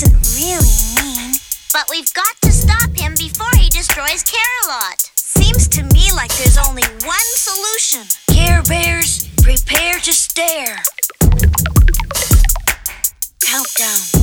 wasn't really mean. But we've got to stop him before he destroys Care-a-Lot. Seems to me like there's only one solution. Care Bears, prepare to stare. Countdown.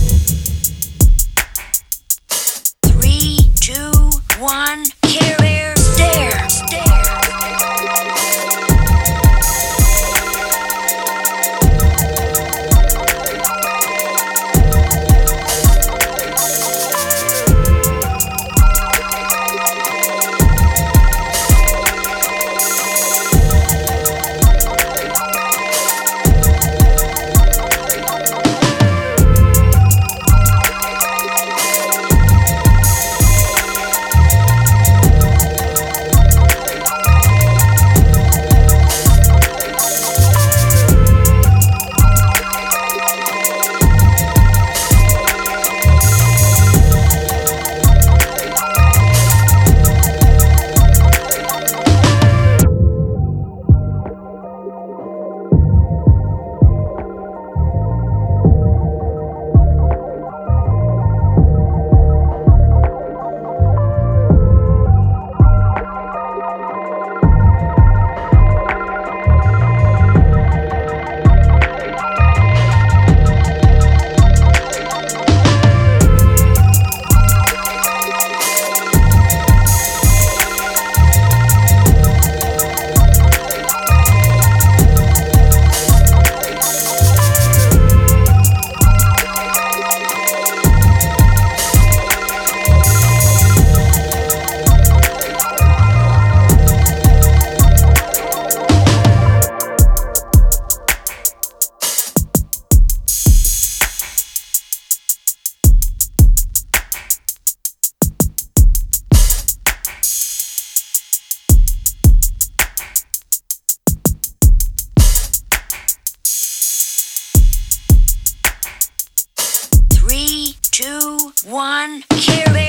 two, one, here